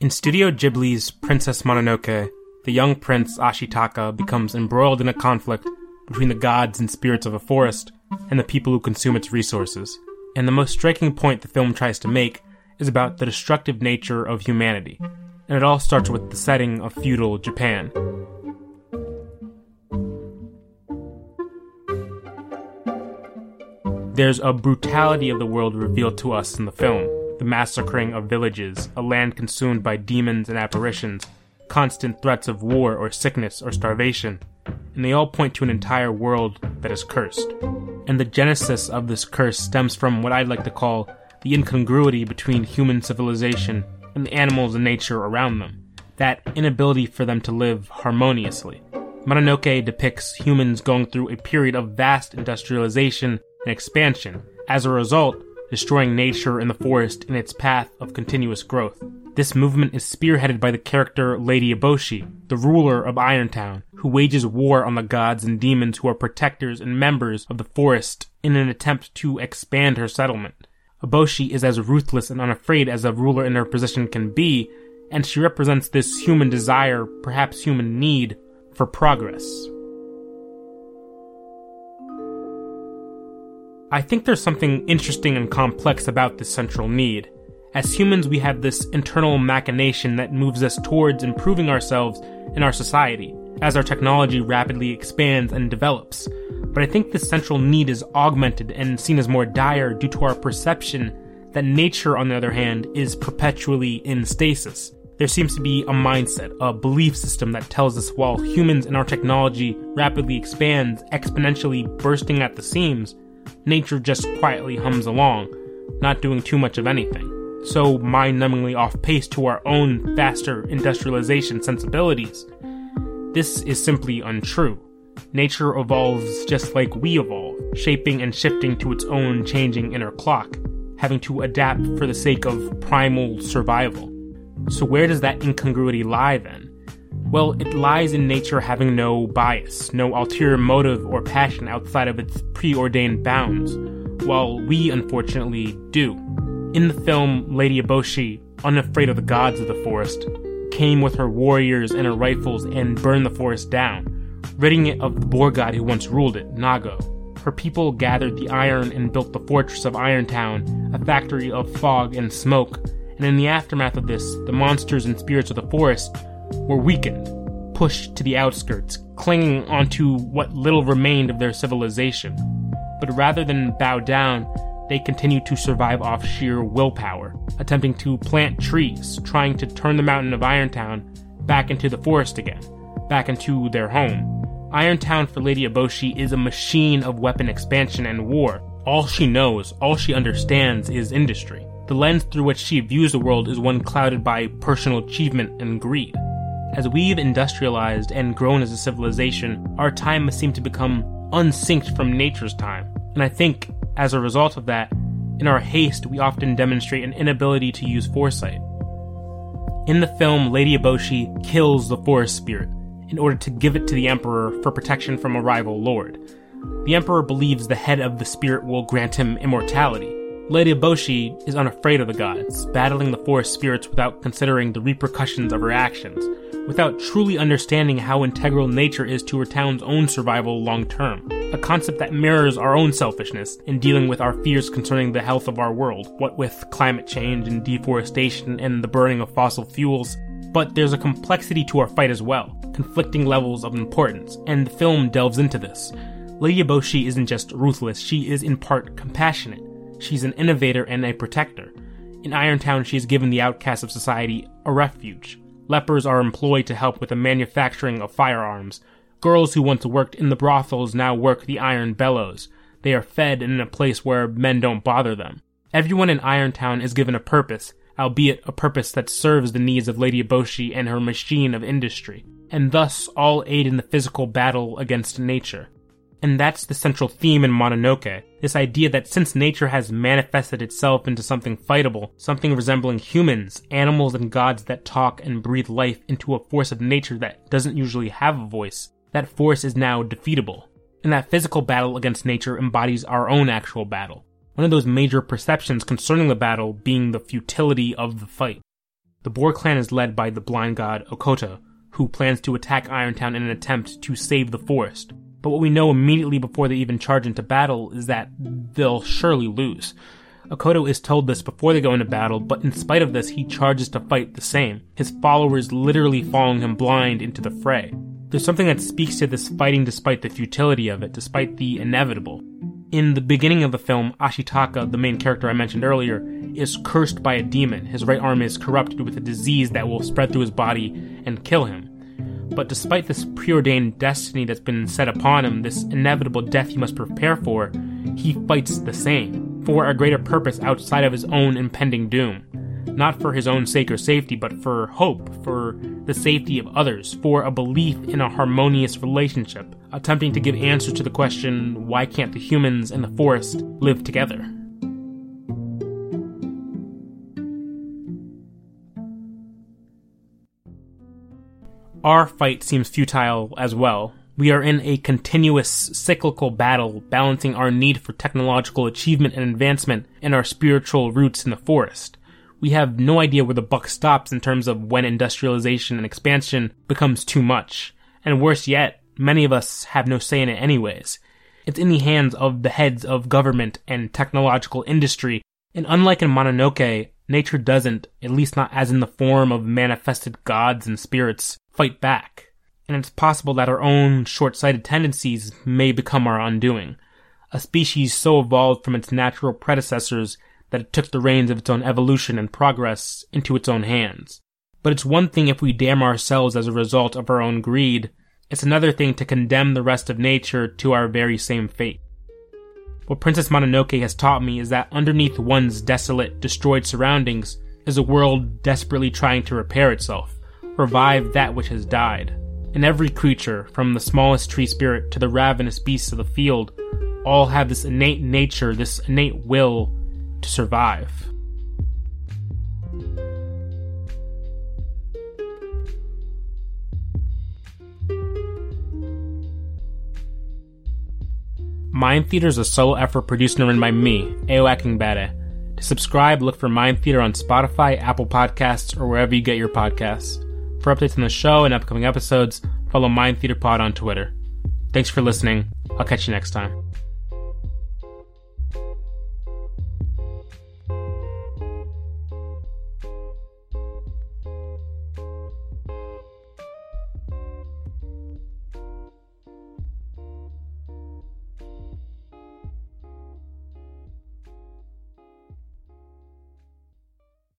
In Studio Ghibli's Princess Mononoke, the young prince Ashitaka becomes embroiled in a conflict between the gods and spirits of a forest and the people who consume its resources. And the most striking point the film tries to make is about the destructive nature of humanity. And it all starts with the setting of feudal Japan. There's a brutality of the world revealed to us in the film the massacring of villages, a land consumed by demons and apparitions, constant threats of war or sickness or starvation, and they all point to an entire world that is cursed. And the genesis of this curse stems from what I'd like to call the incongruity between human civilization and the animals and nature around them, that inability for them to live harmoniously. Mononoke depicts humans going through a period of vast industrialization and expansion. As a result, destroying nature and the forest in its path of continuous growth. This movement is spearheaded by the character Lady Eboshi, the ruler of Irontown, who wages war on the gods and demons who are protectors and members of the forest in an attempt to expand her settlement. Eboshi is as ruthless and unafraid as a ruler in her position can be, and she represents this human desire, perhaps human need, for progress. I think there's something interesting and complex about this central need. As humans, we have this internal machination that moves us towards improving ourselves and our society as our technology rapidly expands and develops. But I think this central need is augmented and seen as more dire due to our perception that nature, on the other hand, is perpetually in stasis. There seems to be a mindset, a belief system that tells us while humans and our technology rapidly expands, exponentially bursting at the seams, nature just quietly hums along, not doing too much of anything. So mind numbingly off pace to our own faster industrialization sensibilities. This is simply untrue. Nature evolves just like we evolve, shaping and shifting to its own changing inner clock, having to adapt for the sake of primal survival. So, where does that incongruity lie then? Well, it lies in nature having no bias, no ulterior motive or passion outside of its preordained bounds, while we unfortunately do. In the film, Lady Eboshi, unafraid of the gods of the forest, came with her warriors and her rifles and burned the forest down, ridding it of the boar god who once ruled it, Nago. Her people gathered the iron and built the fortress of Irontown, a factory of fog and smoke, and in the aftermath of this, the monsters and spirits of the forest were weakened, pushed to the outskirts, clinging onto what little remained of their civilization. But rather than bow down, they continued to survive off sheer willpower, attempting to plant trees, trying to turn the mountain of Irontown back into the forest again, back into their home. Irontown for Lady Eboshi is a machine of weapon expansion and war. All she knows, all she understands is industry. The lens through which she views the world is one clouded by personal achievement and greed. As we've industrialized and grown as a civilization, our time must seem to become unsynced from nature's time. And I think, as a result of that, in our haste, we often demonstrate an inability to use foresight. In the film, Lady Eboshi kills the forest spirit in order to give it to the Emperor for protection from a rival lord. The Emperor believes the head of the spirit will grant him immortality, Lady Eboshi is unafraid of the gods, battling the forest spirits without considering the repercussions of her actions, without truly understanding how integral nature is to her town's own survival long term. A concept that mirrors our own selfishness in dealing with our fears concerning the health of our world, what with climate change and deforestation and the burning of fossil fuels. But there's a complexity to our fight as well, conflicting levels of importance, and the film delves into this. Lady Eboshi isn't just ruthless, she is in part compassionate she's an innovator and a protector. In Irontown, she has given the outcasts of society a refuge. Lepers are employed to help with the manufacturing of firearms. Girls who once worked in the brothels now work the iron bellows. They are fed in a place where men don't bother them. Everyone in Irontown is given a purpose, albeit a purpose that serves the needs of Lady Eboshi and her machine of industry, and thus all aid in the physical battle against nature. And that's the central theme in Mononoke. This idea that since nature has manifested itself into something fightable, something resembling humans, animals and gods that talk and breathe life into a force of nature that doesn't usually have a voice, that force is now defeatable. And that physical battle against nature embodies our own actual battle. One of those major perceptions concerning the battle being the futility of the fight. The Boar clan is led by the blind god Okota, who plans to attack Irontown in an attempt to save the forest. But what we know immediately before they even charge into battle is that they'll surely lose. Okota is told this before they go into battle, but in spite of this, he charges to fight the same, his followers literally following him blind into the fray. There's something that speaks to this fighting despite the futility of it, despite the inevitable. In the beginning of the film, Ashitaka, the main character I mentioned earlier, is cursed by a demon. His right arm is corrupted with a disease that will spread through his body and kill him. But despite this preordained destiny that's been set upon him, this inevitable death he must prepare for, he fights the same, for a greater purpose outside of his own impending doom. Not for his own sake or safety, but for hope, for the safety of others, for a belief in a harmonious relationship, attempting to give answers to the question why can't the humans and the forest live together? Our fight seems futile as well. We are in a continuous cyclical battle balancing our need for technological achievement and advancement and our spiritual roots in the forest. We have no idea where the buck stops in terms of when industrialization and expansion becomes too much. And worse yet, many of us have no say in it anyways. It's in the hands of the heads of government and technological industry, and unlike in Mononoke, nature doesn't, at least not as in the form of manifested gods and spirits, fight back. And it's possible that our own short sighted tendencies may become our undoing. A species so evolved from its natural predecessors that it took the reins of its own evolution and progress into its own hands. But it's one thing if we damn ourselves as a result of our own greed, it's another thing to condemn the rest of nature to our very same fate. What Princess Mononoke has taught me is that underneath one's desolate, destroyed surroundings is a world desperately trying to repair itself, revive that which has died. And every creature, from the smallest tree spirit to the ravenous beasts of the field, all have this innate nature, this innate will to survive. Mind Theater is a solo effort produced and written by me, Ayo Akingbade. To subscribe, look for Mind Theater on Spotify, Apple Podcasts, or wherever you get your podcasts. For updates on the show and upcoming episodes, follow Mind Theater Pod on Twitter. Thanks for listening. I'll catch you next time.